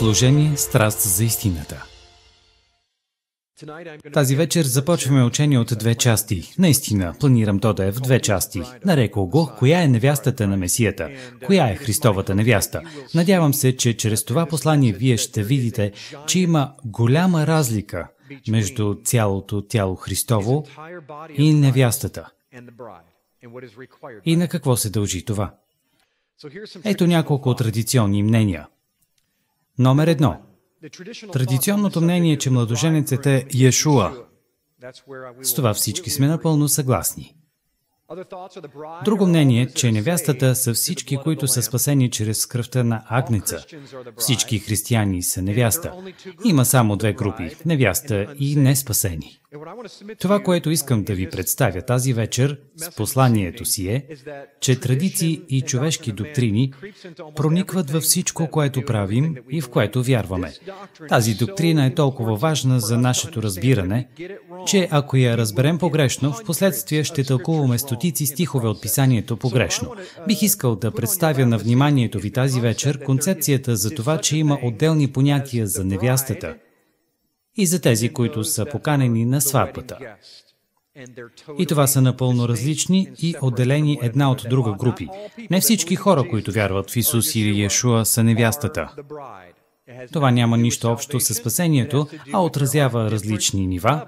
Служение страст за истината. Тази вечер започваме учение от две части. Наистина, планирам то да е в две части. Нарекол го, коя е невястата на Месията, коя е Христовата невяста. Надявам се, че чрез това послание вие ще видите, че има голяма разлика между цялото тяло Христово и невястата. И на какво се дължи това? Ето няколко традиционни мнения. Номер едно. Традиционното мнение е, че младоженецът е Иешуа. С това всички сме напълно съгласни. Друго мнение е, че невястата са всички, които са спасени чрез кръвта на Агнеца. Всички християни са невяста. Има само две групи – невяста и неспасени. Това, което искам да ви представя тази вечер с посланието си е, че традиции и човешки доктрини проникват във всичко, което правим и в което вярваме. Тази доктрина е толкова важна за нашето разбиране, че ако я разберем погрешно, в последствие ще тълкуваме стотици стихове от писанието погрешно. Бих искал да представя на вниманието ви тази вечер концепцията за това, че има отделни понятия за невястата – и за тези, които са поканени на сватбата. И това са напълно различни и отделени една от друга групи. Не всички хора, които вярват в Исус или Иешуа, са невястата. Това няма нищо общо с спасението, а отразява различни нива,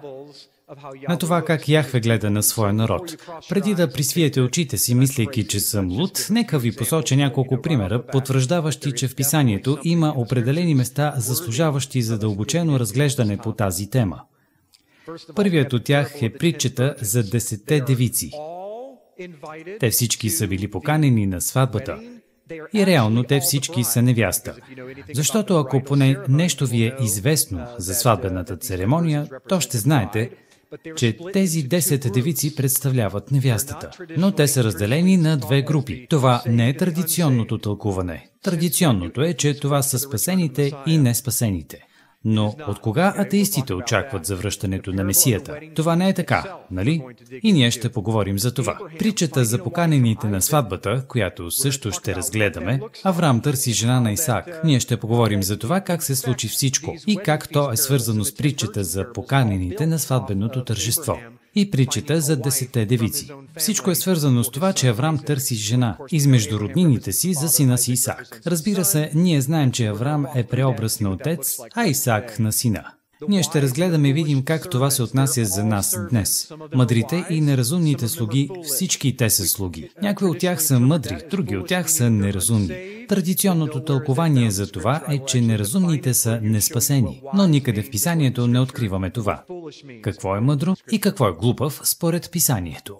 на това как Яхве гледа на своя народ. Преди да присвиете очите си, мислейки, че съм луд, нека ви посоча няколко примера, потвърждаващи, че в писанието има определени места, заслужаващи задълбочено разглеждане по тази тема. Първият от тях е притчета за десетте девици. Те всички са били поканени на сватбата. И реално те всички са невяста. Защото ако поне нещо ви е известно за сватбената церемония, то ще знаете, че тези 10 девици представляват невястата. Но те са разделени на две групи. Това не е традиционното тълкуване. Традиционното е, че това са спасените и неспасените. Но от кога атеистите очакват завръщането на Месията? Това не е така, нали? И ние ще поговорим за това. Притчата за поканените на сватбата, която също ще разгледаме, Авраам търси жена на Исаак. Ние ще поговорим за това как се случи всичко и как то е свързано с притчата за поканените на сватбеното тържество и притчата за десете девици. Всичко е свързано с това, че Авраам търси жена измежду роднините си за сина си Исак. Разбира се, ние знаем, че Авраам е преобраз на отец, а Исак на сина. Ние ще разгледаме и видим как това се отнася за нас днес. Мъдрите и неразумните слуги, всички те са слуги. Някои от тях са мъдри, други от тях са неразумни. Традиционното тълкование за това е, че неразумните са неспасени, но никъде в писанието не откриваме това. Какво е мъдро и какво е глупав според писанието?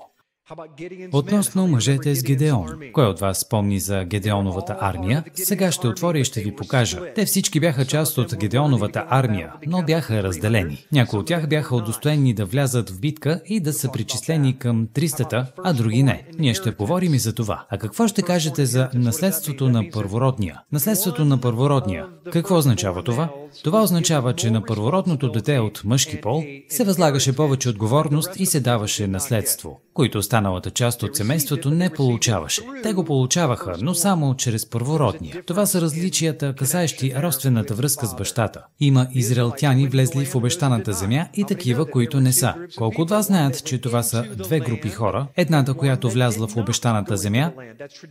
Относно мъжете с Гедеон. Кой от вас спомни за Гедеоновата армия? Сега ще отворя и ще ви покажа. Те всички бяха част от Гедеоновата армия, но бяха разделени. Някои от тях бяха удостоени да влязат в битка и да са причислени към 300-та, а други не. Ние ще поговорим и за това. А какво ще кажете за наследството на първородния? Наследството на първородния. Какво означава това? Това означава, че на първородното дете от мъжки пол се възлагаше повече отговорност и се даваше наследство, които останалата част от семейството не получаваше. Те го получаваха, но само чрез първородния. Това са различията, касаещи родствената връзка с бащата. Има израелтяни влезли в обещаната земя и такива, които не са. Колко от вас знаят, че това са две групи хора, едната, която влязла в обещаната земя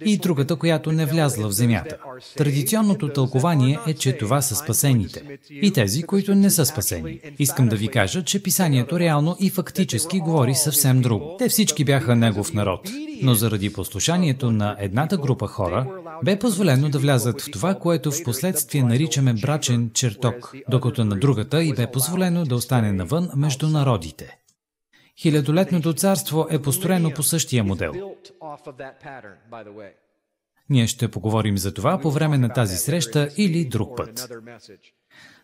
и другата, която не влязла в земята. Традиционното тълкование е, че това са спасените и тези, които не са спасени. Искам да ви кажа, че писанието реално и фактически говори съвсем друго. Те всички бяха негов народ, но заради послушанието на едната група хора, бе позволено да влязат в това, което в последствие наричаме брачен чертог, докато на другата и бе позволено да остане навън между народите. Хилядолетното царство е построено по същия модел. Ние ще поговорим за това по време на тази среща или друг път.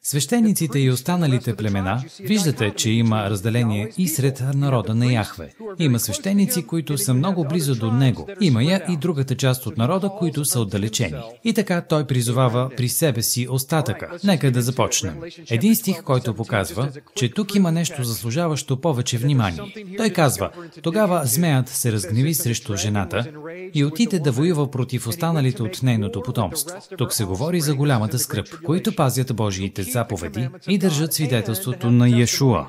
Свещениците и останалите племена, виждате, че има разделение и сред народа на Яхве. Има свещеници, които са много близо до него. Има я и другата част от народа, които са отдалечени. И така той призовава при себе си остатъка. Нека да започнем. Един стих, който показва, че тук има нещо заслужаващо повече внимание. Той казва, тогава змеят се разгневи срещу жената и отиде да воюва против останалите от нейното потомство. Тук се говори за голямата скръп, които пазят Божиите заповеди и държат свидетелството на Иешуа.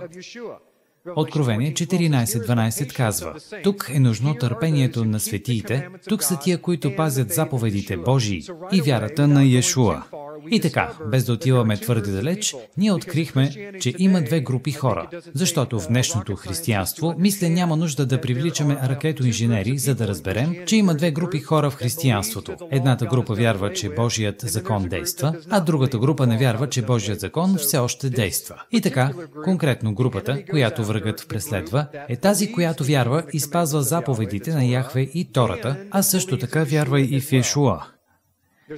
Откровение 14.12 казва, тук е нужно търпението на светиите, тук са тия, които пазят заповедите Божии и вярата на Иешуа. И така, без да отиваме твърде далеч, ние открихме, че има две групи хора. Защото в днешното християнство, мисля, няма нужда да привличаме ракетоинженери, за да разберем, че има две групи хора в християнството. Едната група вярва, че Божият закон действа, а другата група не вярва, че Божият закон все още действа. И така, конкретно групата, която врагът преследва, е тази, която вярва и спазва заповедите на Яхве и Тората, а също така вярва и в Иешуа.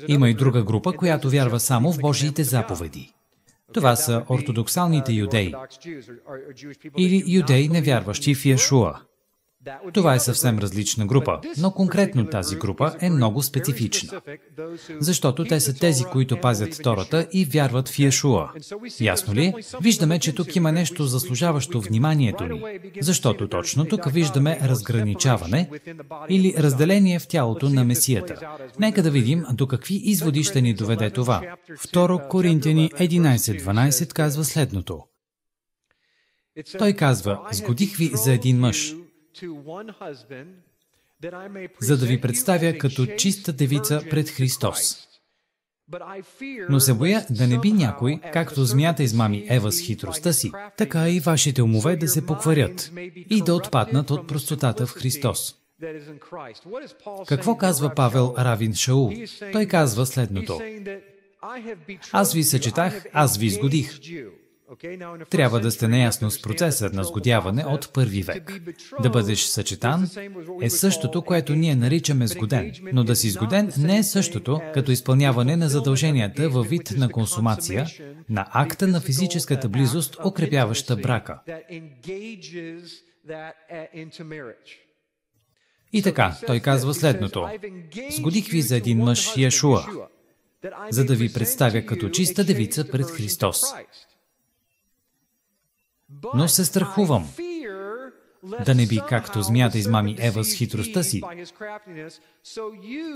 Има и друга група, която вярва само в Божиите заповеди. Това са ортодоксалните юдеи или юдеи, невярващи в Яшуа. Това е съвсем различна група, но конкретно тази група е много специфична. Защото те са тези, които пазят втората и вярват в Яшуа. Ясно ли? Виждаме, че тук има нещо заслужаващо вниманието ни. Защото точно тук виждаме разграничаване или разделение в тялото на Месията. Нека да видим до какви изводи ще ни доведе това. Второ Коринтияни 11.12 казва следното. Той казва, сгодих ви за един мъж, за да ви представя като чиста девица пред Христос. Но се боя да не би някой, както змията измами Ева с хитростта си, така и вашите умове да се покварят и да отпаднат от простотата в Христос. Какво казва Павел Равин Шаул? Той казва следното. Аз ви съчетах, аз ви изгодих. Трябва да сте неясно с процеса на сгодяване от първи век. Да бъдеш съчетан е същото, което ние наричаме сгоден, но да си сгоден не е същото като изпълняване на задълженията във вид на консумация, на акта на физическата близост, укрепяваща брака. И така, той казва следното. Сгодих ви за един мъж Яшуа, за да ви представя като чиста девица пред Христос но се страхувам да не би както змията измами Ева с хитростта си,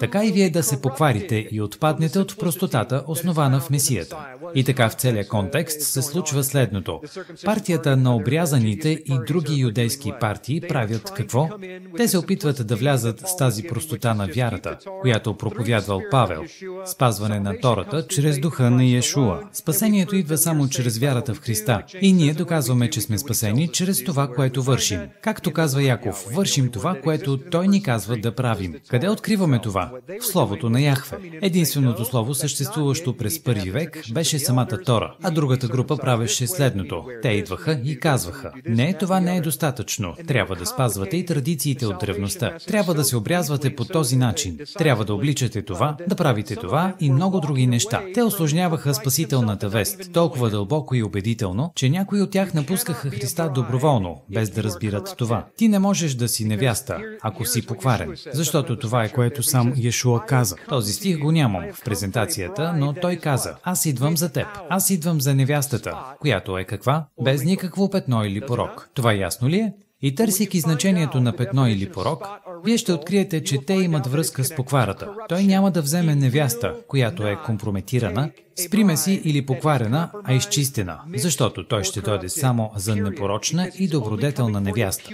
така и вие да се покварите и отпаднете от простотата, основана в Месията. И така в целия контекст се случва следното. Партията на обрязаните и други юдейски партии правят какво? Те се опитват да влязат с тази простота на вярата, която проповядвал Павел, спазване на Тората чрез духа на Иешуа. Спасението идва само чрез вярата в Христа. И ние доказваме, че сме спасени чрез това, което вършим. Както казва Яков, вършим това, което Той ни казва да правим. Къде откриваме това? В Словото на Яхве. Единственото слово, съществуващо през първи век, беше самата Тора, а другата група правеше следното. Те идваха и казваха, не, това не е достатъчно. Трябва да спазвате и традициите от древността. Трябва да се обрязвате по този начин. Трябва да обличате това, да правите това и много други неща. Те осложняваха спасителната вест толкова дълбоко и убедително, че някои от тях напускаха Христа доброволно, без да разбират това. Ти не можеш да си невяста, ако си покварен, защото това е което сам Иешуа каза. Този стих го нямам в презентацията, но той каза, аз идвам за теб, аз идвам за невястата, която е каква? Без никакво петно или порок. Това ясно ли е? И търсейки значението на петно или порок, вие ще откриете, че те имат връзка с покварата. Той няма да вземе невяста, която е компрометирана, с примеси или покварена, а изчистена, защото той ще дойде само за непорочна и добродетелна невяста.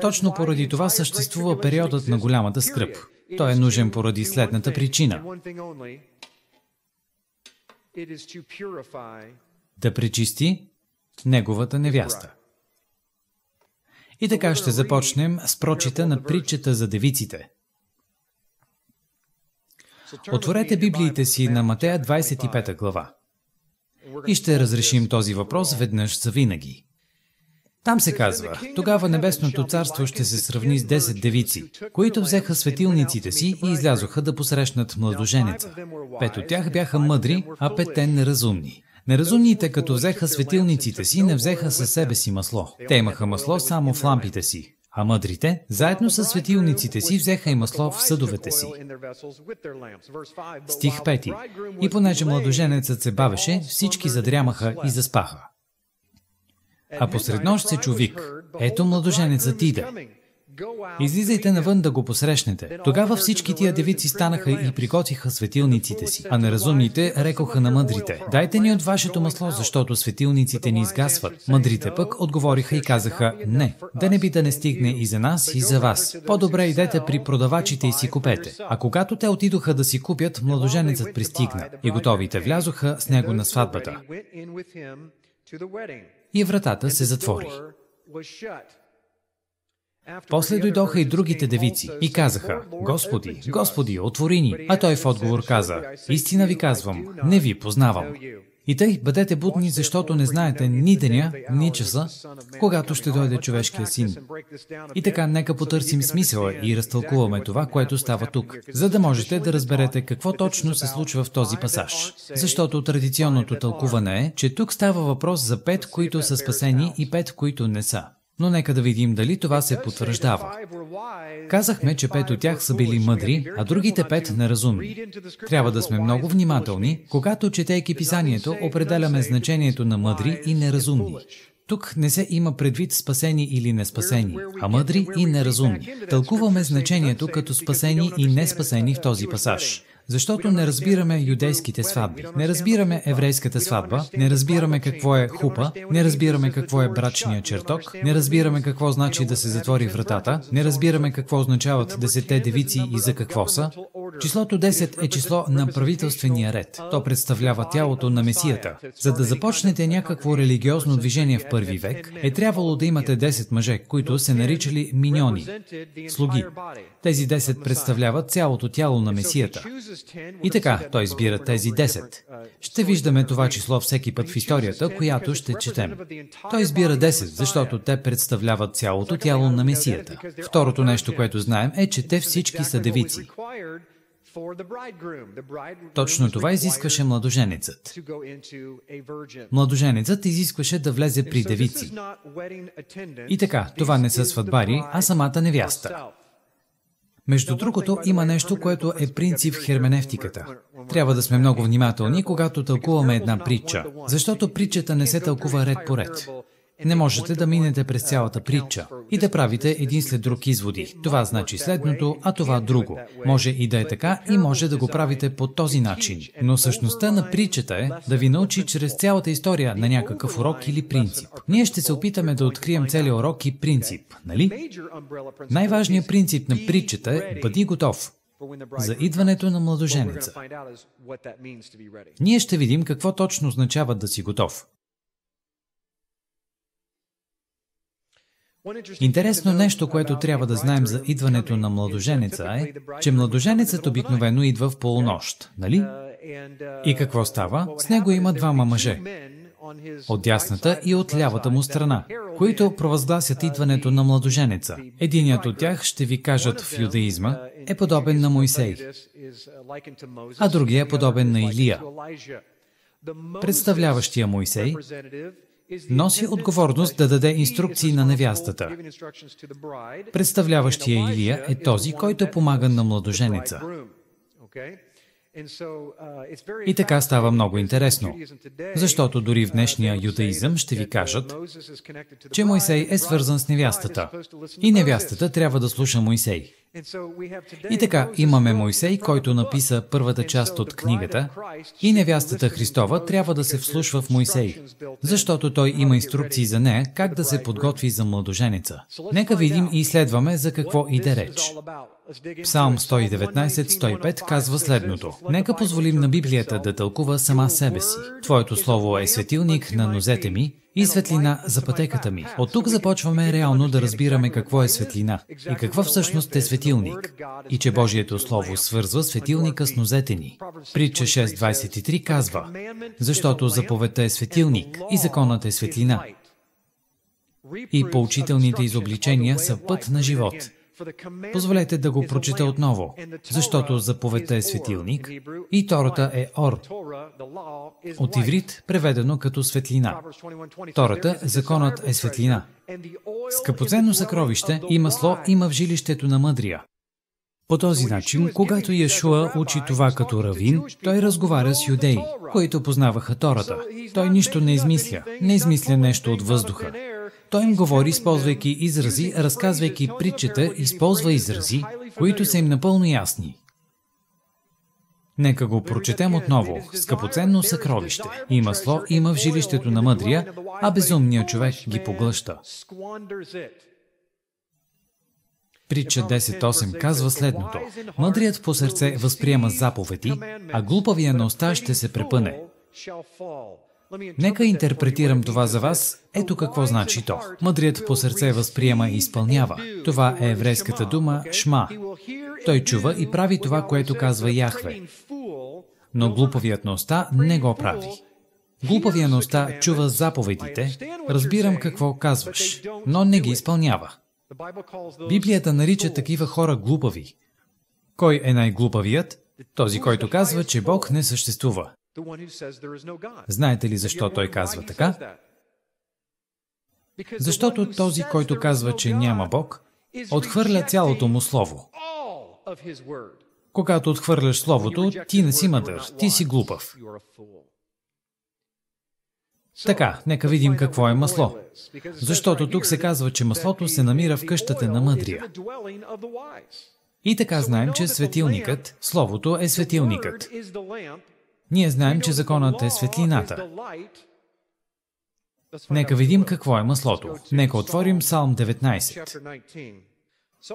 Точно поради това съществува периодът на голямата скръп. Той е нужен поради следната причина. Да пречисти неговата невяста. И така ще започнем с прочита на притчата за девиците. Отворете Библиите си на Матея 25 глава. И ще разрешим този въпрос веднъж за винаги. Там се казва, тогава Небесното царство ще се сравни с 10 девици, които взеха светилниците си и излязоха да посрещнат младоженеца. Пет от тях бяха мъдри, а петте неразумни. Неразумните, като взеха светилниците си, не взеха със себе си масло. Те имаха масло само в лампите си. А мъдрите, заедно с светилниците си, взеха и масло в съдовете си. Стих 5. И понеже младоженецът се бавеше, всички задрямаха и заспаха. А посред нощ се чу вик. Ето младоженецът иде. Излизайте навън да го посрещнете. Тогава всички тия девици станаха и приготвиха светилниците си, а неразумните рекоха на мъдрите. Дайте ни от вашето масло, защото светилниците ни изгасват. Мъдрите пък отговориха и казаха, не, да не би да не стигне и за нас, и за вас. По-добре идете при продавачите и си купете. А когато те отидоха да си купят, младоженецът пристигна и готовите влязоха с него на сватбата. И вратата се затвори. После дойдоха и другите девици и казаха, Господи, Господи, отвори ни. А той в отговор каза, Истина ви казвам, не ви познавам. И тъй, бъдете будни, защото не знаете ни деня, ни часа, когато ще дойде човешкия син. И така, нека потърсим смисъла и разтълкуваме това, което става тук, за да можете да разберете какво точно се случва в този пасаж. Защото традиционното тълкуване е, че тук става въпрос за пет, които са спасени и пет, които не са. Но нека да видим дали това се потвърждава. Казахме, че пет от тях са били мъдри, а другите пет неразумни. Трябва да сме много внимателни, когато четейки писанието, определяме значението на мъдри и неразумни. Тук не се има предвид спасени или неспасени, а мъдри и неразумни. Тълкуваме значението като спасени и неспасени в този пасаж. Защото не разбираме юдейските сватби, не разбираме еврейската сватба, не разбираме какво е хупа, не разбираме какво е брачния чертог, не разбираме какво значи да се затвори вратата, не разбираме какво означават десетте девици и за какво са. Числото 10 е число на правителствения ред. То представлява тялото на Месията. За да започнете някакво религиозно движение в първи век, е трябвало да имате 10 мъже, които се наричали миньони, слуги. Тези 10 представляват цялото тяло на Месията. И така, той избира тези 10. Ще виждаме това число всеки път в историята, която ще четем. Той избира 10, защото те представляват цялото тяло на Месията. Второто нещо, което знаем, е, че те всички са девици. Точно това изискваше младоженецът. Младоженецът изискваше да влезе при девици. И така, това не са сватбари, а самата невяста. Между другото, има нещо, което е принцип в херменевтиката. Трябва да сме много внимателни, когато тълкуваме една притча, защото притчата не се тълкува ред по ред. Не можете да минете през цялата притча и да правите един след друг изводи. Това значи следното, а това друго. Може и да е така и може да го правите по този начин. Но същността на притчата е да ви научи чрез цялата история на някакъв урок или принцип. Ние ще се опитаме да открием целият урок и принцип, нали? Най-важният принцип на притчата е бъди готов за идването на младоженеца. Ние ще видим какво точно означава да си готов. Интересно нещо, което трябва да знаем за идването на младоженеца е, че младоженецът обикновено идва в полунощ, нали? И какво става? С него има двама мъже, от дясната и от лявата му страна, които провъзгласят идването на младоженеца. Единият от тях, ще ви кажат в юдаизма, е подобен на Моисей, а другия е подобен на Илия. Представляващия Моисей носи отговорност да даде инструкции на невястата. Представляващия Илия е този, който помага на младоженеца. И така става много интересно, защото дори в днешния юдаизъм ще ви кажат, че Мойсей е свързан с невястата и невястата трябва да слуша Мойсей. И така, имаме Мойсей, който написа първата част от книгата, и невястата Христова трябва да се вслушва в Мойсей, защото той има инструкции за нея как да се подготви за младоженица. Нека видим и изследваме за какво иде реч. Псалм 119-105 казва следното. Нека позволим на Библията да тълкува сама себе си. Твоето слово е светилник на нозете ми и светлина за пътеката ми. От тук започваме реално да разбираме какво е светлина и какво всъщност е светилник и че Божието Слово свързва светилника с нозете ни. Притча 6.23 казва, защото заповедта е светилник и законът е светлина. и поучителните изобличения са път на живот. Позволете да го прочета отново, защото заповедта е светилник и Тората е Ор. От иврит преведено като светлина. Тората, законът е светлина. Скъпоценно съкровище и масло има в жилището на мъдрия. По този начин, когато Яшуа учи това като равин, той разговаря с юдеи, които познаваха Тората. Той нищо не измисля, не измисля нещо от въздуха. Той им говори, използвайки изрази, разказвайки притчета, използва изрази, които са им напълно ясни. Нека го прочетем отново. Скъпоценно съкровище. И масло има в жилището на мъдрия, а безумният човек ги поглъща. Притча 10.8 казва следното. Мъдрият по сърце възприема заповеди, а глупавия на уста ще се препъне. Нека интерпретирам това за вас. Ето какво значи то. Мъдрият по сърце възприема и изпълнява. Това е еврейската дума шма. Той чува и прави това, което казва Яхве. Но глупавият на уста не го прави. Глупавия на уста чува заповедите, разбирам какво казваш, но не ги изпълнява. Библията нарича такива хора глупави. Кой е най-глупавият? Този, който казва, че Бог не съществува. Знаете ли защо той казва така? Защото този, който казва, че няма Бог, отхвърля цялото му слово. Когато отхвърляш словото, ти не си мъдър, ти си глупав. Така, нека видим какво е масло. Защото тук се казва, че маслото се намира в къщата на мъдрия. И така знаем, че светилникът, словото е светилникът. Ние знаем, че законът е светлината. Нека видим какво е маслото. Нека отворим Псалм 19.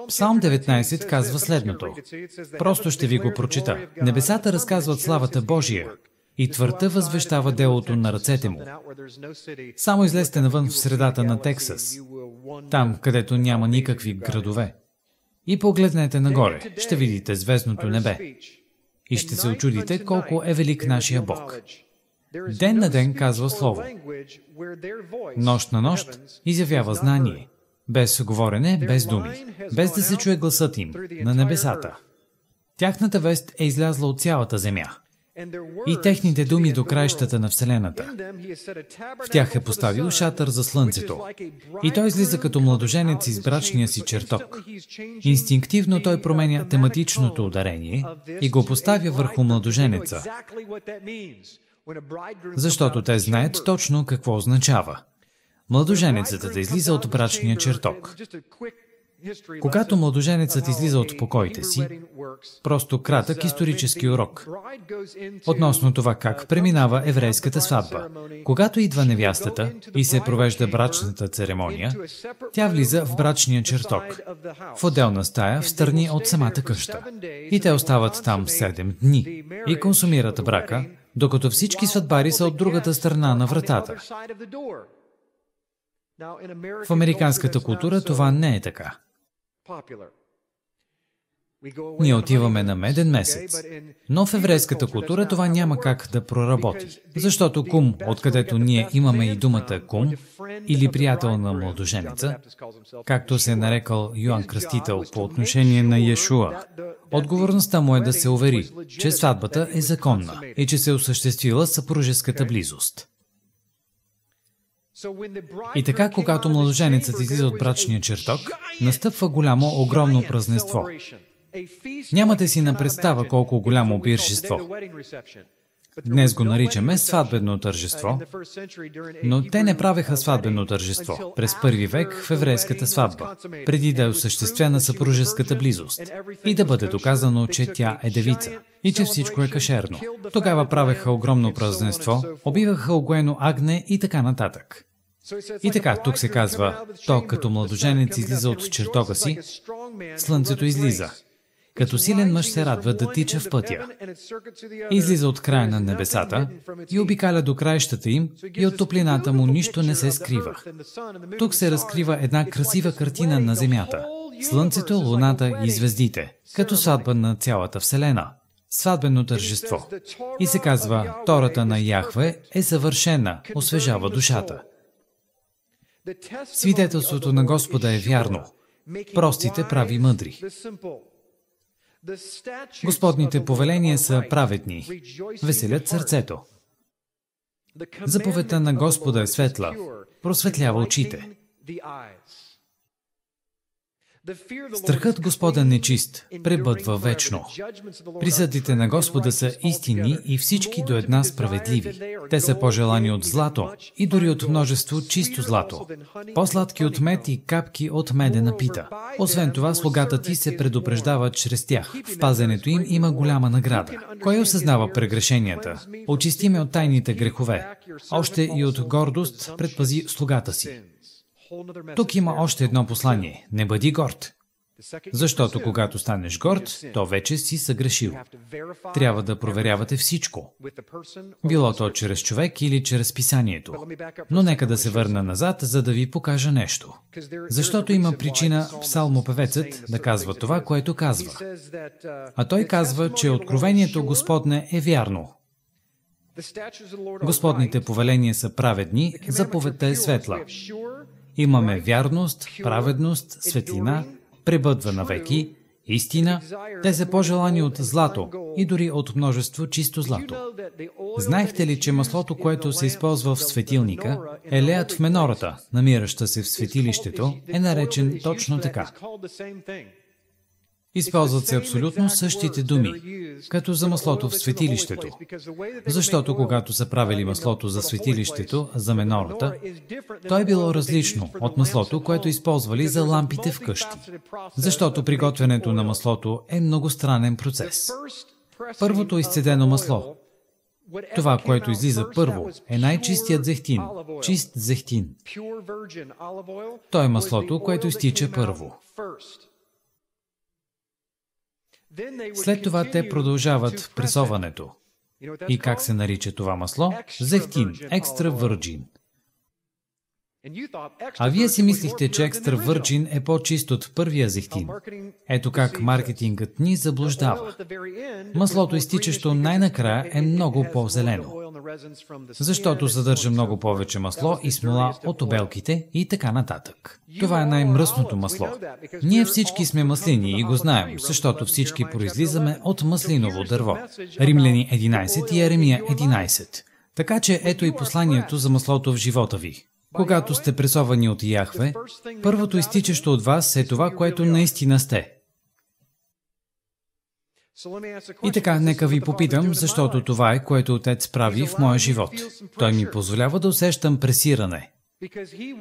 Псалм 19 казва следното. Просто ще ви го прочита. Небесата разказват славата Божия и твърта възвещава делото на ръцете му. Само излезте навън в средата на Тексас, там, където няма никакви градове. И погледнете нагоре, ще видите звездното небе и ще се очудите колко е велик нашия Бог. Ден на ден казва Слово. Нощ на нощ изявява знание. Без говорене, без думи. Без да се чуе гласът им на небесата. Тяхната вест е излязла от цялата земя и техните думи до краищата на Вселената. В тях е поставил шатър за Слънцето. И той излиза като младоженец из брачния си чертог. Инстинктивно той променя тематичното ударение и го поставя върху младоженеца, защото те знаят точно какво означава. Младоженецът да излиза от брачния чертог. Когато младоженецът излиза от покоите си, просто кратък исторически урок. Относно това как преминава еврейската сватба. Когато идва невястата и се провежда брачната церемония, тя влиза в брачния чертог, в отделна стая, в страни от самата къща. И те остават там 7 дни и консумират брака, докато всички сватбари са от другата страна на вратата. В американската култура това не е така. Ние отиваме на меден месец. Но в еврейската култура това няма как да проработи. Защото кум, откъдето ние имаме и думата кум, или приятел на младоженеца, както се е нарекал Йоанн Кръстител по отношение на Иешуа, отговорността му е да се увери, че сватбата е законна и че се е осъществила съпружеската близост. И така, когато младоженецът излиза от брачния чертог, настъпва голямо, огромно празненство. Нямате си на представа колко голямо пиршество. Днес го наричаме сватбено тържество, но те не правеха сватбено тържество през първи век в еврейската сватба, преди да е осъществена съпружеската близост и да бъде доказано, че тя е девица и че всичко е кашерно. Тогава правеха огромно празненство, убиваха огоено агне и така нататък. И така, тук се казва, то като младоженец излиза от чертога си, слънцето излиза. Като силен мъж се радва да тича в пътя. Излиза от края на небесата и обикаля до краищата им и от топлината му нищо не се скрива. Тук се разкрива една красива картина на Земята. Слънцето, Луната и звездите, като сватба на цялата Вселена. Сватбено тържество. И се казва, Тората на Яхве е съвършена, освежава душата. Свидетелството на Господа е вярно. Простите прави мъдри. Господните повеления са праведни. Веселят сърцето. Заповедта на Господа е светла. Просветлява очите. Страхът Господа нечист, пребъдва вечно. Присъдите на Господа са истинни и всички до една справедливи. Те са пожелани от злато и дори от множество чисто злато. По-сладки от мед и капки от медена пита. Освен това, слугата ти се предупреждава чрез тях. В пазенето им има голяма награда. Кой осъзнава прегрешенията? Очисти ме от тайните грехове. Още и от гордост предпази слугата си. Тук има още едно послание. Не бъди горд. Защото когато станеш горд, то вече си съгрешил. Трябва да проверявате всичко. Било то чрез човек или чрез писанието. Но нека да се върна назад, за да ви покажа нещо. Защото има причина псалмопевецът да казва това, което казва. А той казва, че откровението Господне е вярно. Господните повеления са праведни, заповедта е светла. Имаме вярност, праведност, светлина, пребъдва навеки, истина, те са по-желани от злато и дори от множество чисто злато. Знаехте ли, че маслото, което се използва в светилника, елеят в менората, намираща се в светилището, е наречен точно така. Използват се абсолютно същите думи, като за маслото в светилището. Защото когато са правили маслото за светилището, за менората, то е било различно от маслото, което използвали за лампите в къщи. Защото приготвянето на маслото е много странен процес. Първото изцедено масло, това, което излиза първо, е най-чистият зехтин, чист зехтин. То е маслото, което изтича първо. След това те продължават пресоването. И как се нарича това масло? Зехтин, екстра върджин. А вие си мислихте, че екстра върджин е по-чист от първия зехтин. Ето как маркетингът ни заблуждава. Маслото, изтичащо най-накрая, е много по-зелено. Защото съдържа много повече масло и смола от обелките и така нататък. Това е най-мръсното масло. Ние всички сме маслини и го знаем, защото всички произлизаме от маслиново дърво. Римляни 11 и Еремия 11. Така че ето и посланието за маслото в живота ви. Когато сте пресовани от Яхве, първото изтичащо от вас е това, което наистина сте. И така, нека ви попитам, защото това е, което Отец прави в моя живот. Той ми позволява да усещам пресиране.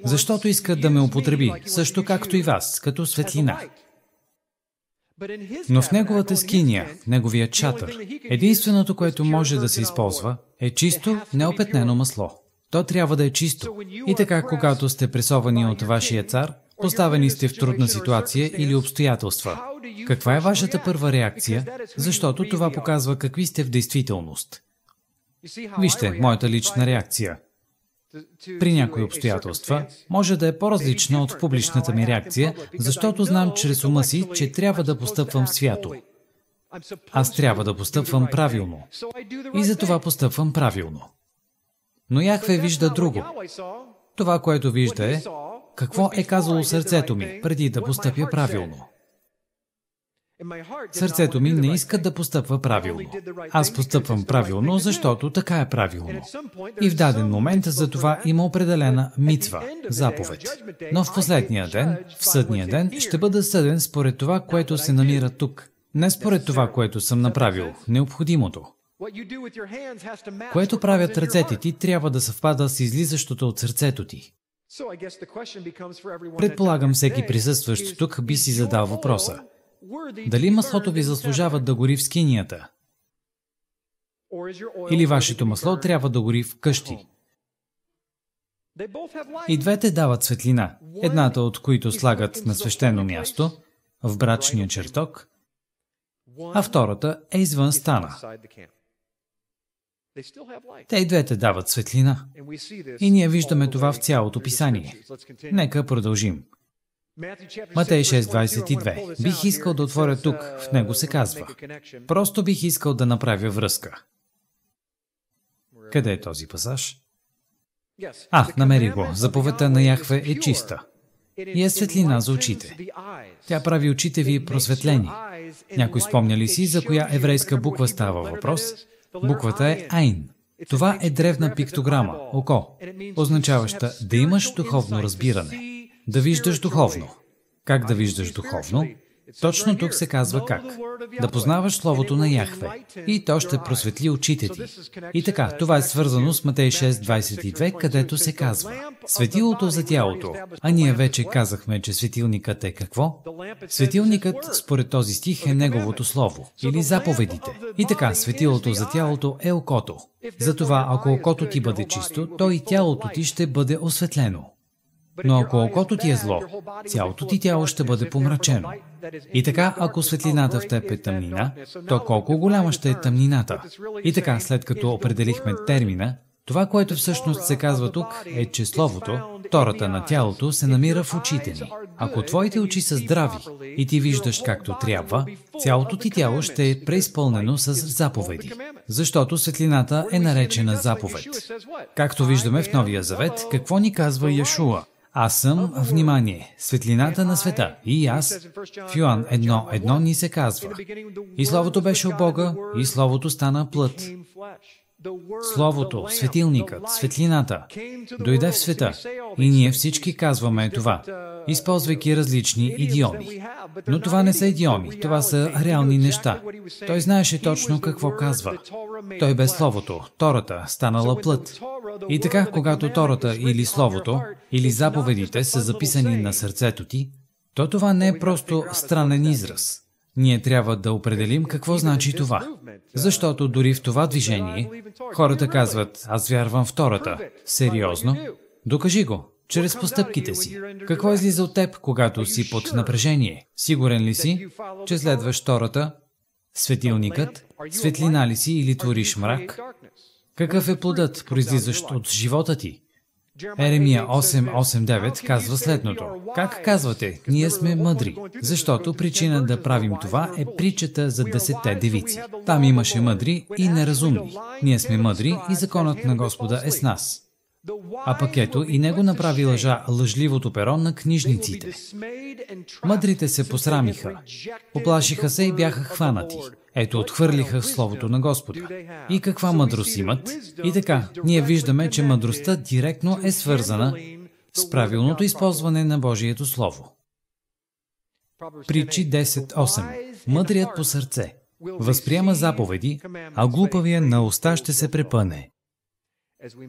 Защото иска да ме употреби, също както и вас, като светлина. Но в неговата скиния, в неговия чатър, единственото, което може да се използва, е чисто, неопетнено масло. То трябва да е чисто. И така, когато сте пресовани от вашия цар, поставени сте в трудна ситуация или обстоятелства. Каква е вашата първа реакция? Защото това показва какви сте в действителност. Вижте, моята лична реакция. При някои обстоятелства може да е по-различна от публичната ми реакция, защото знам чрез ума си, че трябва да постъпвам свято. Аз трябва да постъпвам правилно. И за това постъпвам правилно. Но Яхве вижда друго. Това, което вижда е какво е казало сърцето ми преди да постъпя правилно. Сърцето ми не иска да постъпва правилно. Аз постъпвам правилно, защото така е правилно. И в даден момент за това има определена митва, заповед. Но в последния ден, в съдния ден, ще бъда съден според това, което се намира тук. Не според това, което съм направил, необходимото. Което правят ръцете ти, трябва да съвпада с излизащото от сърцето ти. Предполагам, всеки присъстващ тук би си задал въпроса. Дали маслото ви заслужава да гори в скинията? Или вашето масло трябва да гори в къщи? И двете дават светлина, едната от които слагат на свещено място, в брачния чертог, а втората е извън стана. Те и двете дават светлина. И ние виждаме това в цялото писание. Нека продължим. Матей 6.22. Бих искал да отворя тук, в него се казва. Просто бих искал да направя връзка. Къде е този пасаж? А, намери го. Заповедта на Яхве е чиста. И е светлина за очите. Тя прави очите ви просветлени. Някой спомня ли си за коя еврейска буква става въпрос? Буквата е Айн. Това е древна пиктограма, око, означаваща да имаш духовно разбиране, да виждаш духовно. Как да виждаш духовно? Точно тук се казва как. Да познаваш Словото на Яхве и то ще просветли очите ти. И така, това е свързано с Матей 6.22, където се казва Светилото за тялото. А ние вече казахме, че светилникът е какво? Светилникът, според този стих, е Неговото Слово или заповедите. И така, светилото за тялото е окото. Затова, ако окото ти бъде чисто, то и тялото ти ще бъде осветлено. Но ако окото ти е зло, цялото ти тяло ще бъде помрачено. И така, ако светлината в теб е тъмнина, то колко голяма ще е тъмнината? И така, след като определихме термина, това, което всъщност се казва тук, е, че Словото, Тората на тялото, се намира в очите ни. Ако твоите очи са здрави и ти виждаш както трябва, цялото ти тяло ще е преизпълнено с заповеди. Защото светлината е наречена заповед. Както виждаме в Новия Завет, какво ни казва Яшуа? Аз съм, внимание, светлината на света. И аз, в Йоан 1.1 ни се казва. И Словото беше у Бога, и Словото стана плът. Словото, светилникът, светлината, дойде в света. И ние всички казваме това, използвайки различни идиоми. Но това не са идиоми, това са реални неща. Той знаеше точно какво казва. Той бе Словото, Тората, станала плът. И така, когато Тората или Словото, или заповедите са записани на сърцето ти, то това не е просто странен израз. Ние трябва да определим какво значи това. Защото дори в това движение хората казват, аз вярвам в Тората. Сериозно? Докажи го, чрез постъпките си. Какво излиза от теб, когато си под напрежение? Сигурен ли си, че следваш Тората, светилникът, светлина ли си или твориш мрак? Какъв е плодът, произлизащ от живота ти? Еремия 8.8.9 казва следното. Как казвате, ние сме мъдри? Защото причина да правим това е притчата за десетте девици. Там имаше мъдри и неразумни. Ние сме мъдри и законът на Господа е с нас. А пък ето и него направи лъжа лъжливото перо на книжниците. Мъдрите се посрамиха, оплашиха се и бяха хванати. Ето, отхвърлиха Словото на Господа. И каква мъдрост имат? И така, ние виждаме, че мъдростта директно е свързана с правилното използване на Божието Слово. Причи 10.8 Мъдрият по сърце възприема заповеди, а глупавия на уста ще се препъне.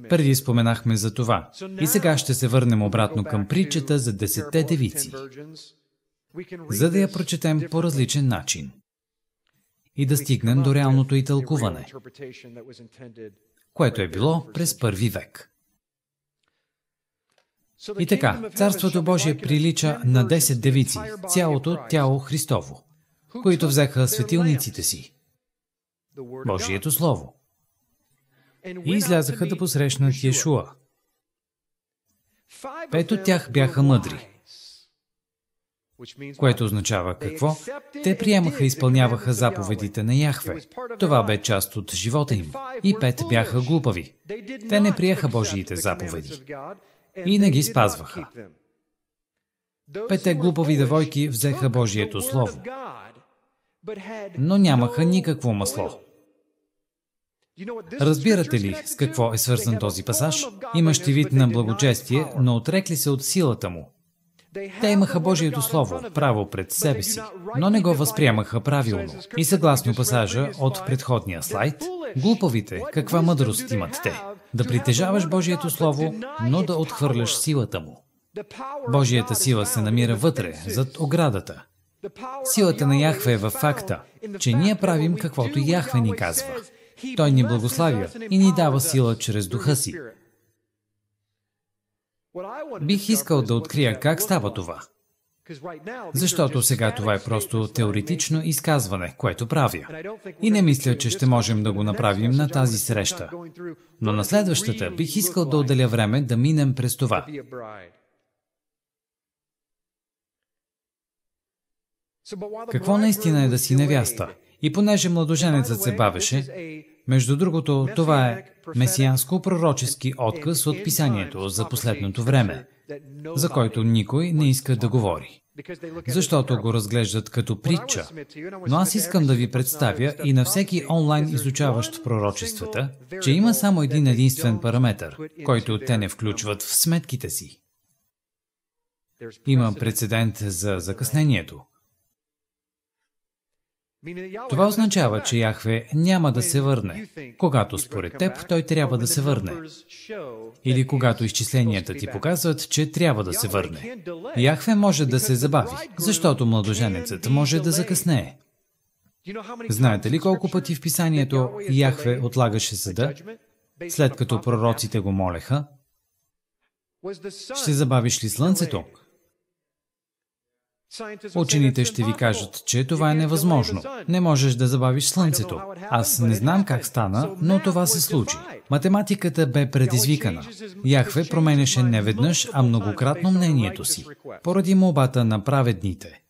Преди споменахме за това. И сега ще се върнем обратно към притчата за десетте девици, за да я прочетем по различен начин. И да стигнем до реалното и тълкуване, което е било през първи век. И така, Царството Божие прилича на 10 девици, цялото тяло Христово, които взеха светилниците си, Божието Слово, и излязаха да посрещнат Йешуа. Пет от тях бяха мъдри, което означава какво? Те приемаха и изпълняваха заповедите на Яхве. Това бе част от живота им. И пет бяха глупави. Те не приеха Божиите заповеди. И не ги спазваха. Пете глупави девойки взеха Божието Слово, но нямаха никакво масло. Разбирате ли с какво е свързан този пасаж? Имащи вид на благочестие, но отрекли се от силата му. Те имаха Божието Слово, право пред себе си, но не го възприемаха правилно. И съгласно пасажа от предходния слайд, глупавите, каква мъдрост имат те? Да притежаваш Божието Слово, но да отхвърляш силата му. Божията сила се намира вътре, зад оградата. Силата на Яхве е във факта, че ние правим каквото Яхве ни казва. Той ни благославя и ни дава сила чрез духа си. Бих искал да открия как става това. Защото сега това е просто теоретично изказване, което правя. И не мисля, че ще можем да го направим на тази среща. Но на следващата бих искал да отделя време да минем през това. Какво наистина е да си невяста? И понеже младоженецът се бавеше, Между другото, това е месианско-пророчески отказ от писанието за последното време, за който никой не иска да говори. Защото го разглеждат като притча. Но аз искам да ви представя и на всеки онлайн изучаващ пророчествата, че има само един единствен параметр, който те не включват в сметките си. Има прецедент за закъснението. Това означава, че Яхве няма да се върне, когато според теб той трябва да се върне. Или когато изчисленията ти показват, че трябва да се върне. Яхве може да се забави, защото младоженецът може да закъснее. Знаете ли колко пъти в писанието Яхве отлагаше съда, след като пророците го молеха? Ще забавиш ли слънцето? Учените ще ви кажат, че това е невъзможно. Не можеш да забавиш Слънцето. Аз не знам как стана, но това се случи. Математиката бе предизвикана. Яхве променяше не веднъж, а многократно мнението си, поради молбата на праведните.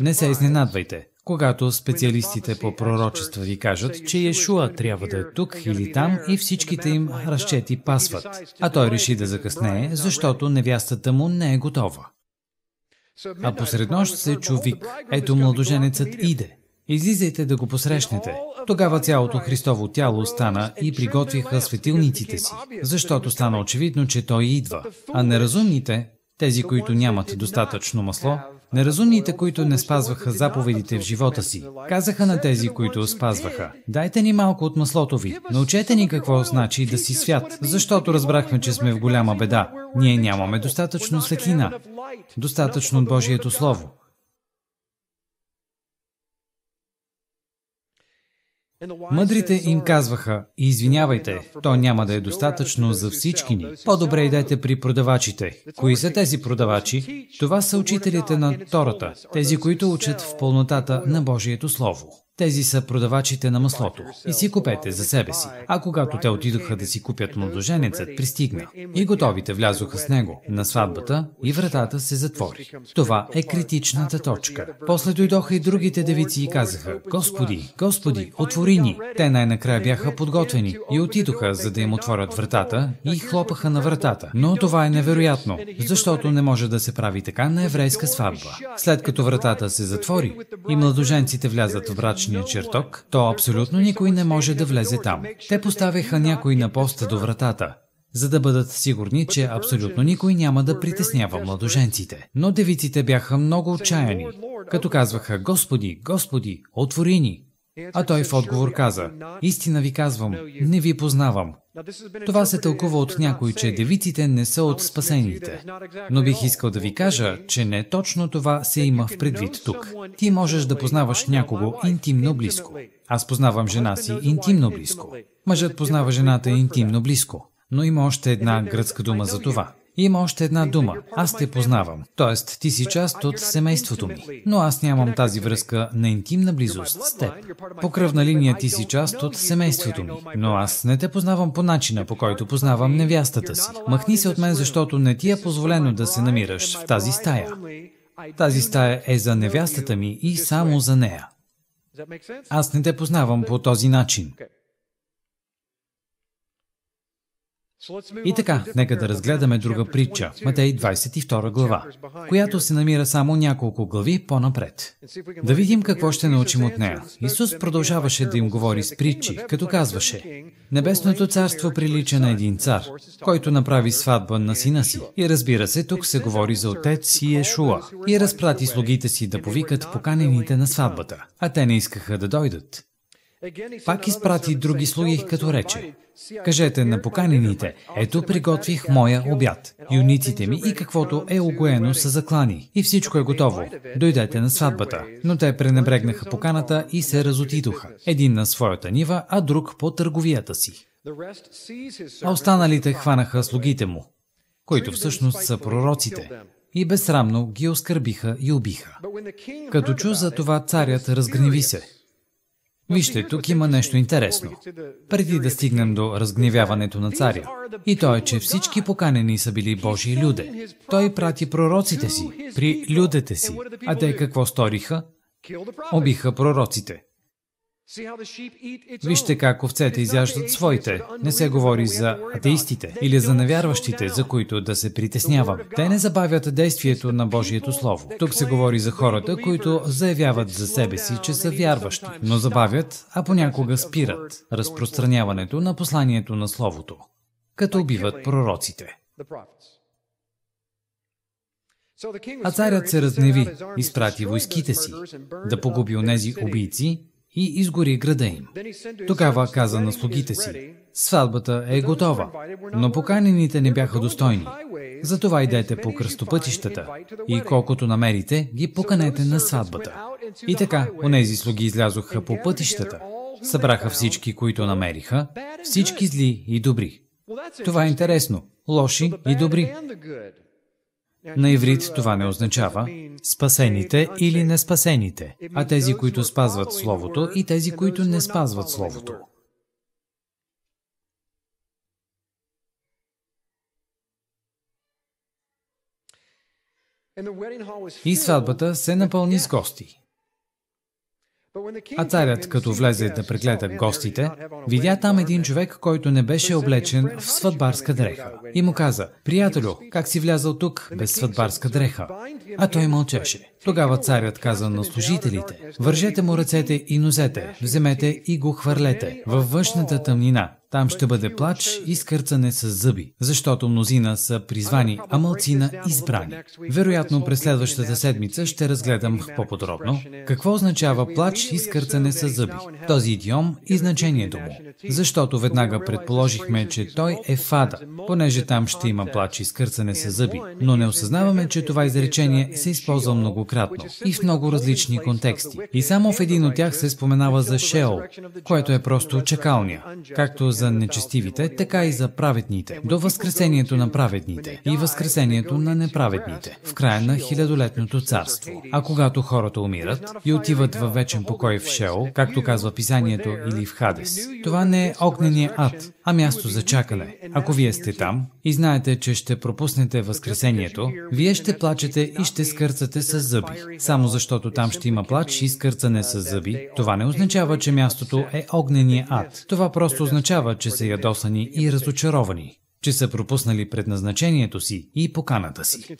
Не се изненадвайте, когато специалистите по пророчества ви кажат, че Иешуа трябва да е тук или там и всичките им разчети пасват, а той реши да закъснее, защото невястата му не е готова. А посред нощ се чу вик. Ето младоженецът иде. Излизайте да го посрещнете. Тогава цялото Христово тяло стана и приготвиха светилниците си, защото стана очевидно, че той идва. А неразумните, тези, които нямат достатъчно масло, Неразумните, които не спазваха заповедите в живота си, казаха на тези, които спазваха, дайте ни малко от маслото ви, научете ни какво значи да си свят, защото разбрахме, че сме в голяма беда. Ние нямаме достатъчно светлина, достатъчно от Божието Слово. Мъдрите им казваха, извинявайте, то няма да е достатъчно за всички ни. По-добре идете при продавачите. Кои са тези продавачи? Това са учителите на Тората, тези, които учат в пълнотата на Божието Слово. Тези са продавачите на маслото. И си купете за себе си. А когато те отидоха да си купят младоженецът, пристигна. И готовите влязоха с него на сватбата и вратата се затвори. Това е критичната точка. После дойдоха и другите девици и казаха, Господи, Господи, отвори ни. Те най-накрая бяха подготвени и отидоха, за да им отворят вратата и хлопаха на вратата. Но това е невероятно, защото не може да се прави така на еврейска сватба. След като вратата се затвори и младоженците влязат в брачни външния чертог, то абсолютно никой не може да влезе там. Те поставяха някой на поста до вратата, за да бъдат сигурни, че абсолютно никой няма да притеснява младоженците. Но девиците бяха много отчаяни, като казваха «Господи, Господи, отвори ни!» А той в отговор каза, истина ви казвам, не ви познавам. Това се тълкува от някой, че девиците не са от спасените. Но бих искал да ви кажа, че не точно това се има в предвид тук. Ти можеш да познаваш някого интимно близко. Аз познавам жена си интимно близко. Мъжът познава жената интимно близко. Но има още една гръцка дума за това. Има още една дума. Аз те познавам. Тоест, ти си част от семейството ми. Но аз нямам тази връзка на интимна близост с теб. По кръвна линия ти си част от семейството ми. Но аз не те познавам по начина, по който познавам невястата си. Махни се от мен, защото не ти е позволено да се намираш в тази стая. Тази стая е за невястата ми и само за нея. Аз не те познавам по този начин. И така, нека да разгледаме друга притча, Матей 22 глава, която се намира само няколко глави по-напред. Да видим какво ще научим от нея. Исус продължаваше да им говори с притчи, като казваше Небесното царство прилича на един цар, който направи сватба на сина си. И разбира се, тук се говори за отец си Ешуа. И разпрати слугите си да повикат поканените на сватбата, а те не искаха да дойдат. Пак изпрати други слуги, като рече, Кажете на поканените, ето приготвих моя обяд, юниците ми и каквото е огоено са заклани. И всичко е готово. Дойдете на сватбата. Но те пренебрегнаха поканата и се разотидоха. Един на своята нива, а друг по търговията си. А останалите хванаха слугите му, които всъщност са пророците, и безсрамно ги оскърбиха и убиха. Като чу за това, царят разгневи се – Вижте, тук има нещо интересно. Преди да стигнем до разгневяването на царя. И то е, че всички поканени са били Божии люде. Той прати пророците си, при людете си. А те какво сториха? Обиха пророците. Вижте как овцете изяждат своите. Не се говори за атеистите или за невярващите, за които да се притеснявам. Те не забавят действието на Божието Слово. Тук се говори за хората, които заявяват за себе си, че са вярващи, но забавят, а понякога спират разпространяването на посланието на Словото, като убиват пророците. А царят се разгневи, изпрати войските си, да погуби онези убийци и изгори града им. Тогава каза на слугите си, сватбата е готова, но поканените не бяха достойни. Затова идете по кръстопътищата и колкото намерите, ги поканете на сватбата. И така, онези слуги излязоха по пътищата, събраха всички, които намериха, всички зли и добри. Това е интересно. Лоши и добри. На иврит това не означава спасените или неспасените, а тези, които спазват Словото и тези, които не спазват Словото. И сватбата се напълни с гости. А царят, като влезе да прегледа гостите, видя там един човек, който не беше облечен в сватбарска дреха. И му каза, приятелю, как си влязал тук без сватбарска дреха? А той мълчеше. Тогава царят каза на служителите, вържете му ръцете и нозете, вземете и го хвърлете във външната тъмнина, там ще бъде плач и скърцане с зъби, защото мнозина са призвани, а мълцина избрани. Вероятно през следващата седмица ще разгледам по-подробно какво означава плач и скърцане с зъби. Този идиом и значението му. Защото веднага предположихме, че той е фада, понеже там ще има плач и скърцане с зъби, но не осъзнаваме, че това изречение се използва многократно и в много различни контексти. И само в един от тях се споменава за Шеол, което е просто чакалния, както за нечестивите, така и за праведните, до възкресението на праведните и възкресението на неправедните, в края на хилядолетното царство. А когато хората умират и отиват във вечен покой в Шеол, както казва писанието или в Хадес, това не е огнения ад, а място за чакане. Ако вие сте там и знаете, че ще пропуснете възкресението, вие ще плачете и ще скърцате с зъби. Само защото там ще има плач и скърцане с зъби, това не означава, че мястото е огнения ад. Това просто означава, че са ядосани и разочаровани че са пропуснали предназначението си и поканата си.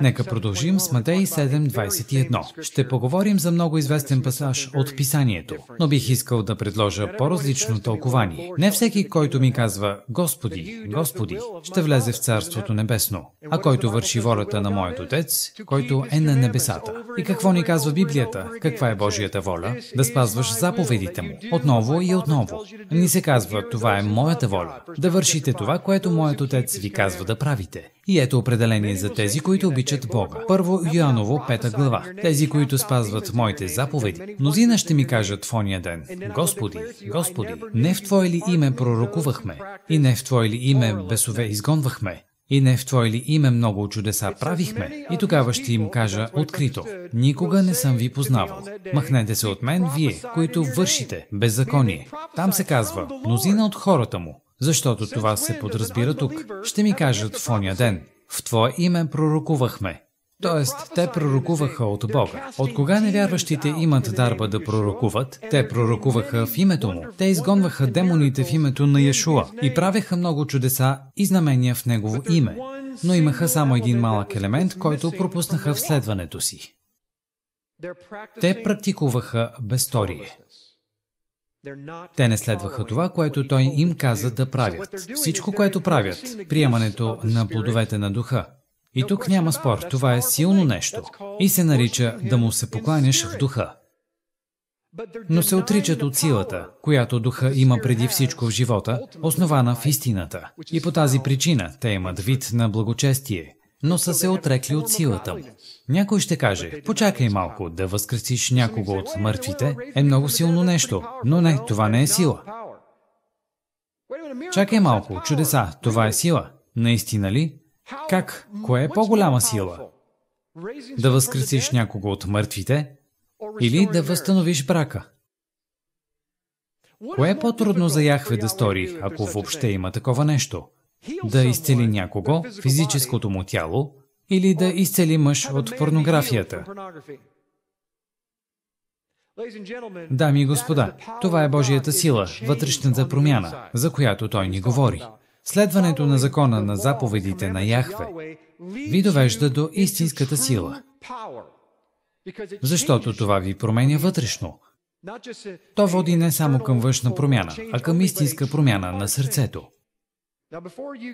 Нека продължим с Матей 7.21. Ще поговорим за много известен пасаж от Писанието, но бих искал да предложа по-различно тълкование. Не всеки, който ми казва Господи, Господи, ще влезе в Царството Небесно, а който върши волята на Моят Отец, който е на небесата. И какво ни казва Библията? Каква е Божията воля? Да спазваш заповедите му. Отново и отново. Ни се казва, това е моята воля. Да вършите това, което моят отец ви казва да правите. И ето определение за тези, които обичат Бога. Първо Йоаново, пета глава. Тези, които спазват моите заповеди. Мнозина ще ми кажат в ония ден, Господи, Господи, не в Твое ли име пророкувахме, и не в Твое ли име бесове изгонвахме, и не в Твое ли име много чудеса правихме? И тогава ще им кажа открито. Никога не съм ви познавал. Махнете се от мен, вие, които вършите беззаконие. Там се казва, мнозина от хората му, защото това се подразбира тук. Ще ми кажат в оня ден, в Твое име пророкувахме. Тоест, те пророкуваха от Бога. От кога невярващите имат дарба да пророкуват? Те пророкуваха в името му. Те изгонваха демоните в името на Яшуа и правеха много чудеса и знамения в негово име. Но имаха само един малък елемент, който пропуснаха в следването си. Те практикуваха безторие. Те не следваха това, което той им каза да правят. Всичко, което правят, приемането на плодовете на духа. И тук няма спор, това е силно нещо. И се нарича да му се покланяш в духа. Но се отричат от силата, която духа има преди всичко в живота, основана в истината. И по тази причина те имат вид на благочестие, но са се отрекли от силата му. Някой ще каже, почакай малко, да възкресиш някого от мъртвите е много силно нещо, но не, това не е сила. Чакай малко, чудеса, това е сила. Наистина ли? Как? Кое е по-голяма сила? Да възкресиш някого от мъртвите или да възстановиш брака? Кое е по-трудно за Яхве да стори, ако въобще има такова нещо? Да изцели някого, физическото му тяло, или да изцели мъж от порнографията? Дами и господа, това е Божията сила, вътрешната промяна, за която Той ни говори. Следването на закона на заповедите на Яхве ви довежда до истинската сила. Защото това ви променя вътрешно. То води не само към външна промяна, а към истинска промяна на сърцето.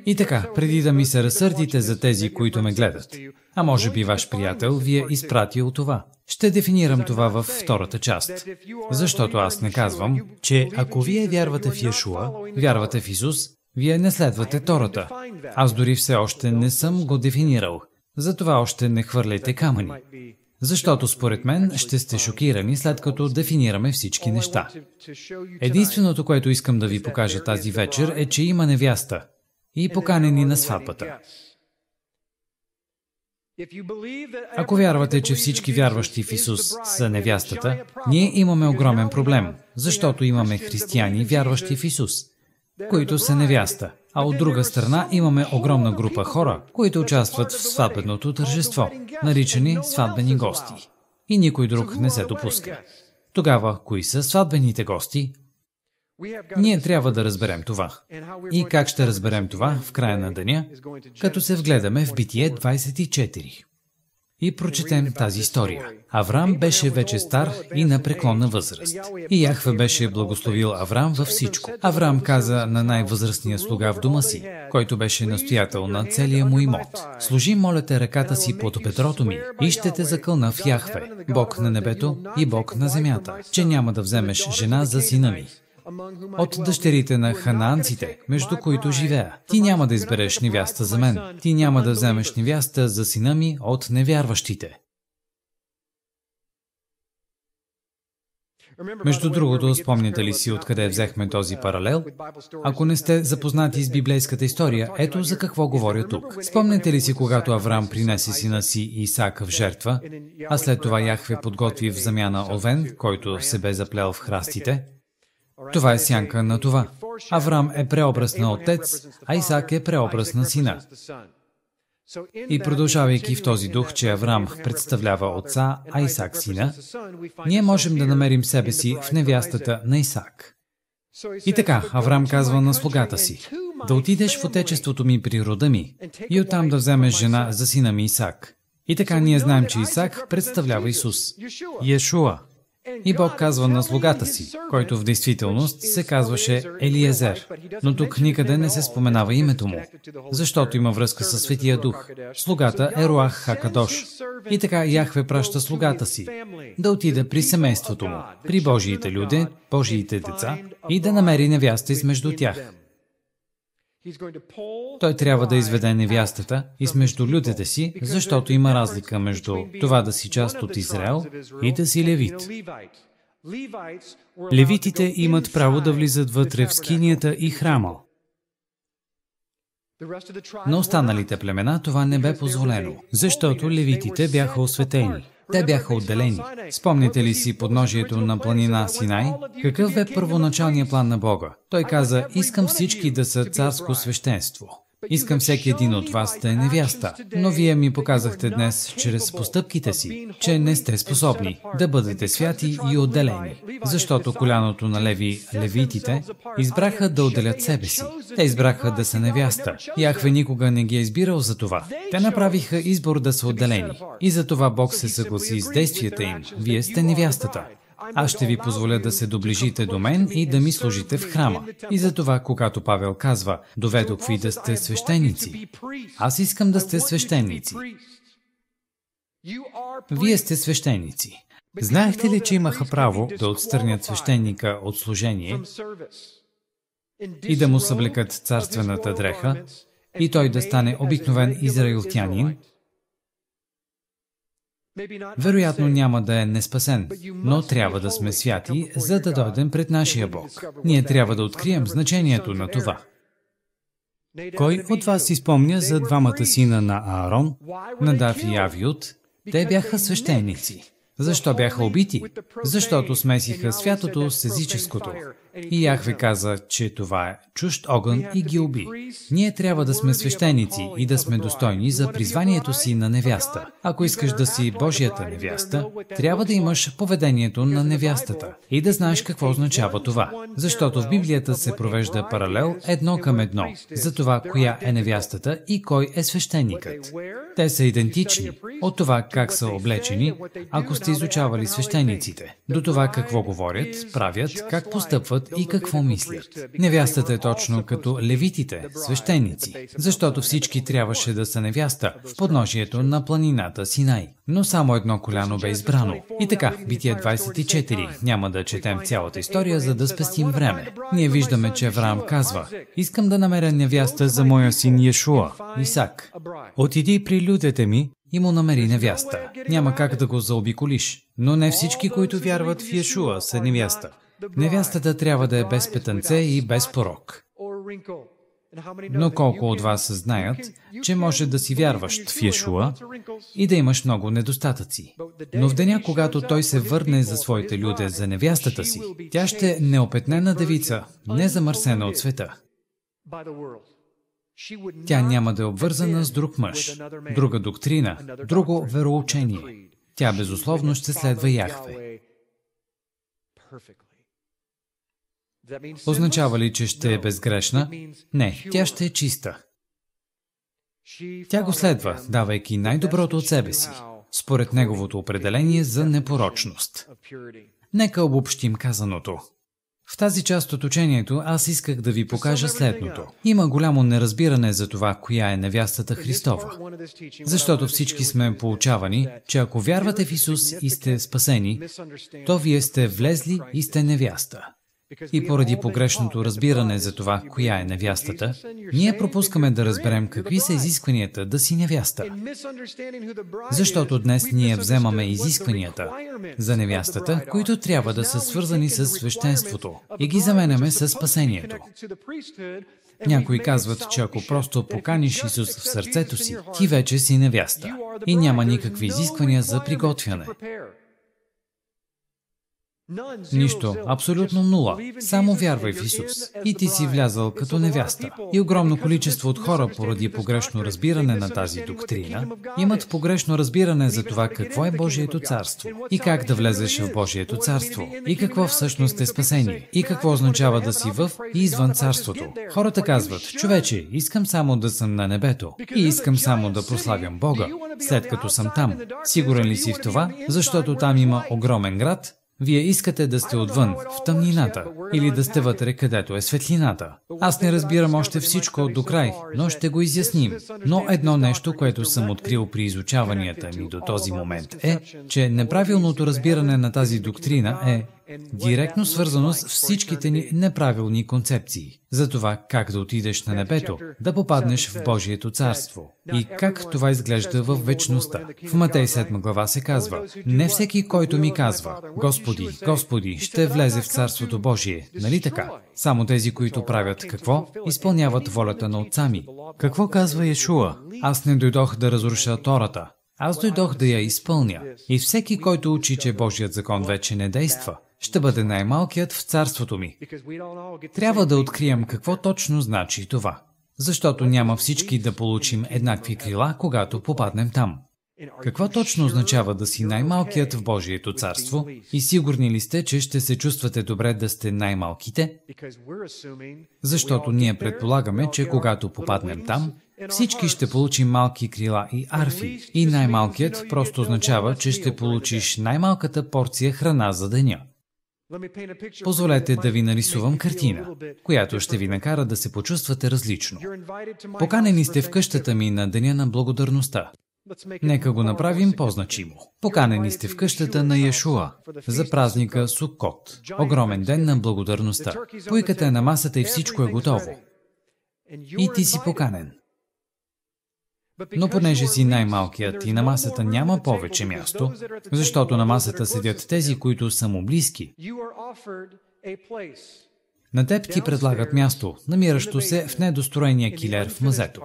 И така, преди да ми се разсърдите за тези, които ме гледат, а може би ваш приятел ви е изпратил това. Ще дефинирам това във втората част. Защото аз не казвам, че ако вие вярвате в Яшуа, вярвате в Исус, вие не следвате Тората. Аз дори все още не съм го дефинирал. Затова още не хвърляйте камъни. Защото според мен ще сте шокирани след като дефинираме всички неща. Единственото, което искам да ви покажа тази вечер е, че има невяста и поканени на сватбата. Ако вярвате, че всички вярващи в Исус са невястата, ние имаме огромен проблем, защото имаме християни, вярващи в Исус, които са невяста. А от друга страна имаме огромна група хора, които участват в сватбеното тържество, наричани сватбени гости. И никой друг не се допуска. Тогава, кои са сватбените гости? Ние трябва да разберем това. И как ще разберем това в края на деня? Като се вгледаме в Битие 24 и прочетем тази история. Авраам беше вече стар и на преклонна възраст. И Яхве беше благословил Авраам във всичко. Авраам каза на най-възрастния слуга в дома си, който беше настоятел на целия му имот. Служи, моля те, ръката си под бедрото ми и ще те закълна в Яхве, Бог на небето и Бог на земята, че няма да вземеш жена за сина ми от дъщерите на ханаанците, между които живея. Ти няма да избереш невяста за мен. Ти няма да вземеш невяста за сина ми от невярващите. Между другото, спомняте ли си откъде взехме този паралел? Ако не сте запознати с библейската история, ето за какво говоря тук. Спомняте ли си, когато Авраам принесе сина си Исаак в жертва, а след това Яхве подготви в замяна овен, който се бе заплел в храстите? Това е сянка на това. Авраам е преобраз на отец, а Исак е преобраз на сина. И продължавайки в този дух, че Авраам представлява отца, а Исак сина, ние можем да намерим себе си в невястата на Исак. И така, Авраам казва на слугата си, да отидеш в отечеството ми при рода ми и оттам да вземеш жена за сина ми Исак. И така ние знаем, че Исак представлява Исус. Иешуа. И Бог казва на слугата си, който в действителност се казваше Елиезер, но тук никъде не се споменава името му, защото има връзка със Светия Дух. Слугата е Руах Хакадош. И така Яхве праща слугата си да отиде при семейството му, при Божиите люди, Божиите деца и да намери невяста измежду тях. Той трябва да изведе невястата измежду людите си, защото има разлика между това да си част от Израел и да си левит. Левитите имат право да влизат вътре в скинията и храма. На останалите племена това не бе позволено, защото левитите бяха осветени. Те бяха отделени. Спомните ли си подножието на планина Синай? Какъв бе първоначалният план на Бога? Той каза, искам всички да са царско свещенство. Искам всеки един от вас да е невяста, но вие ми показахте днес, чрез постъпките си, че не сте способни да бъдете святи и отделени, защото коляното на леви, левитите, избраха да отделят себе си. Те избраха да са невяста. Яхве никога не ги е избирал за това. Те направиха избор да са отделени. И за това Бог се съгласи с действията им. Вие сте невястата. Аз ще ви позволя да се доближите до мен и да ми служите в храма. И за това, когато Павел казва, доведох ви да сте свещеници. Аз искам да сте свещеници. Вие сте свещеници. Знаехте ли, че имаха право да отстърнят свещеника от служение и да му съблекат царствената дреха и той да стане обикновен израилтянин, вероятно няма да е неспасен, но трябва да сме святи, за да дойдем пред нашия Бог. Ние трябва да открием значението на това. Кой от вас си спомня за двамата сина на Аарон, Надав и Авиот? Те бяха свещеници. Защо бяха убити? Защото смесиха святото с езическото. И Яхве каза, че това е чужд огън и ги уби. Ние трябва да сме свещеници и да сме достойни за призванието си на невяста. Ако искаш да си Божията невяста, трябва да имаш поведението на невястата и да знаеш какво означава това. Защото в Библията се провежда паралел едно към едно за това коя е невястата и кой е свещеникът. Те са идентични от това как са облечени, ако сте изучавали свещениците, до това какво говорят, правят, как постъпват и какво мислят. Невястата е точно като левитите, свещеници, защото всички трябваше да са невяста в подножието на планината Синай. Но само едно коляно бе избрано. И така, Битие 24. Няма да четем цялата история, за да спестим време. Ние виждаме, че Авраам казва, искам да намеря невяста за моя син Йешуа, Исак. Отиди при людите ми и му намери невяста. Няма как да го заобиколиш. Но не всички, които вярват в Йешуа, са невяста. Невястата трябва да е без петънце и без порок. Но колко от вас знаят, че може да си вярваш в Йешуа и да имаш много недостатъци. Но в деня, когато той се върне за своите люде, за невястата си, тя ще е неопетнена девица, не замърсена от света. Тя няма да е обвързана с друг мъж, друга доктрина, друго вероучение. Тя безусловно ще следва Яхве. Означава ли, че ще е безгрешна? Не, тя ще е чиста. Тя го следва, давайки най-доброто от себе си, според неговото определение за непорочност. Нека обобщим казаното. В тази част от учението аз исках да ви покажа следното. Има голямо неразбиране за това, коя е невястата Христова. Защото всички сме получавани, че ако вярвате в Исус и сте спасени, то вие сте влезли и сте невяста. И поради погрешното разбиране за това, коя е невястата, ние пропускаме да разберем какви са изискванията да си невяста. Защото днес ние вземаме изискванията за невястата, които трябва да са свързани с свещенството и ги заменяме с спасението. Някои казват, че ако просто поканиш Исус в сърцето си, ти вече си невяста и няма никакви изисквания за приготвяне. Нищо, абсолютно нула. Само вярвай в Исус. И ти си влязал като невяста. И огромно количество от хора, поради погрешно разбиране на тази доктрина, имат погрешно разбиране за това какво е Божието царство и как да влезеш в Божието царство и какво всъщност е спасение и какво означава да си в и извън царството. Хората казват, човече, искам само да съм на небето и искам само да прославям Бога, след като съм там. Сигурен ли си в това? Защото там има огромен град, вие искате да сте отвън, в тъмнината, или да сте вътре, където е светлината. Аз не разбирам още всичко до край, но ще го изясним. Но едно нещо, което съм открил при изучаванията ми до този момент е, че неправилното разбиране на тази доктрина е, директно свързано с всичките ни неправилни концепции за това как да отидеш на небето, да попаднеш в Божието царство и как това изглежда в вечността. В Матей 7 глава се казва, не всеки, който ми казва, Господи, Господи, ще влезе в Царството Божие, нали така? Само тези, които правят какво? Изпълняват волята на отца ми. Какво казва Иешуа? Аз не дойдох да разруша Тората. Аз дойдох да я изпълня. И всеки, който учи, че Божият закон вече не действа, ще бъде най-малкият в царството ми. Трябва да открием какво точно значи това, защото няма всички да получим еднакви крила, когато попаднем там. Какво точно означава да си най-малкият в Божието царство и сигурни ли сте, че ще се чувствате добре да сте най-малките? Защото ние предполагаме, че когато попаднем там, всички ще получим малки крила и арфи. И най-малкият просто означава, че ще получиш най-малката порция храна за деня. Позволете да ви нарисувам картина, която ще ви накара да се почувствате различно. Поканени сте в къщата ми на Деня на благодарността. Нека го направим по-значимо. Поканени сте в къщата на Яшуа за празника Суккот, огромен ден на благодарността. Пуйката е на масата и всичко е готово. И ти си поканен. Но понеже си най-малкият и на масата няма повече място, защото на масата седят тези, които са му близки, на теб ти предлагат място, намиращо се в недостроения килер в мазето.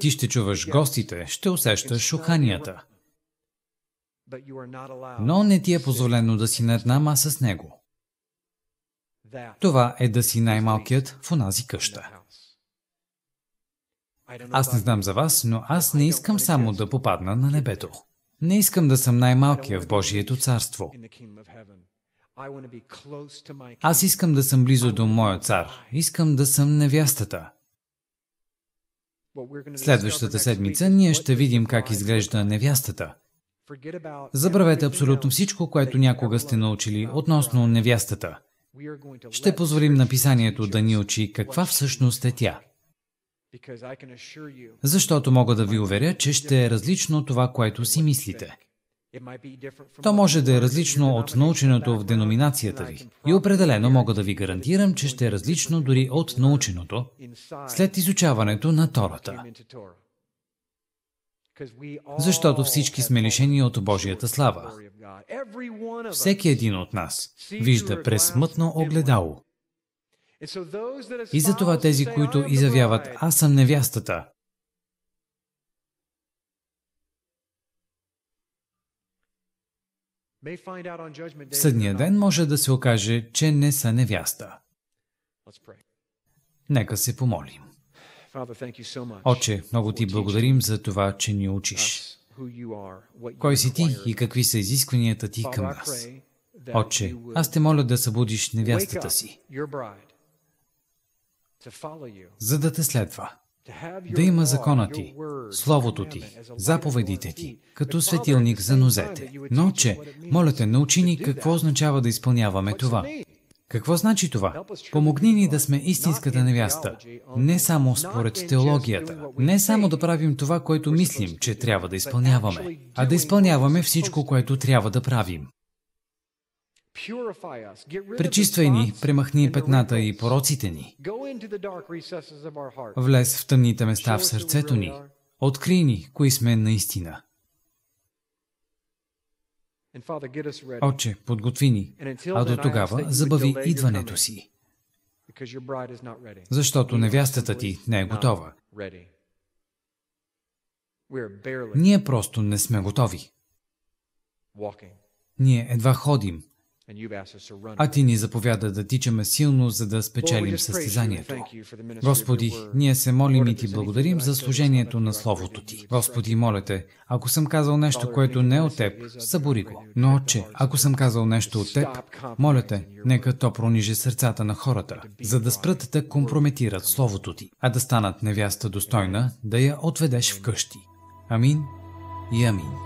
Ти ще чуваш гостите, ще усещаш шуханията. Но не ти е позволено да си на една маса с него. Това е да си най-малкият в онази къща. Аз не знам за вас, но аз не искам само да попадна на небето. Не искам да съм най-малкия в Божието царство. Аз искам да съм близо до моя цар. Искам да съм невястата. Следващата седмица ние ще видим как изглежда невястата. Забравете абсолютно всичко, което някога сте научили относно невястата. Ще позволим на писанието да ни учи каква всъщност е тя. Защото мога да ви уверя, че ще е различно това, което си мислите. То може да е различно от наученото в деноминацията ви. И определено мога да ви гарантирам, че ще е различно дори от наученото след изучаването на Тората. Защото всички сме лишени от Божията слава. Всеки един от нас вижда през мътно огледало. И затова тези, които изявяват «Аз съм невястата», В съдния ден може да се окаже, че не са невяста. Нека се помолим. Отче, много ти благодарим за това, че ни учиш. Кой си ти и какви са изискванията ти към нас? Отче, аз те моля да събудиш невястата си, за да те следва. Да има закона ти, словото ти, заповедите ти, като светилник за нозете. Но, че, моля те, научи ни какво означава да изпълняваме това. Какво значи това? Помогни ни да сме истинската невяста, не само според теологията, не само да правим това, което мислим, че трябва да изпълняваме, а да изпълняваме всичко, което трябва да правим. Пречиствай ни, премахни петната и пороците ни. Влез в тъмните места в сърцето ни. Откри ни, кои сме наистина. Отче, подготви ни, а до тогава забави идването си, защото невястата ти не е готова. Ние просто не сме готови. Ние едва ходим, а ти ни заповяда да тичаме силно, за да спечелим състезанието. Господи, ние се молим и ти благодарим за служението на Словото ти. Господи, моля те, ако съм казал нещо, което не е от теб, събори го. Но, Отче, ако съм казал нещо от теб, моля те, нека то пронижи сърцата на хората, за да спрат да компрометират Словото ти, а да станат невяста достойна, да я отведеш вкъщи. Амин и амин.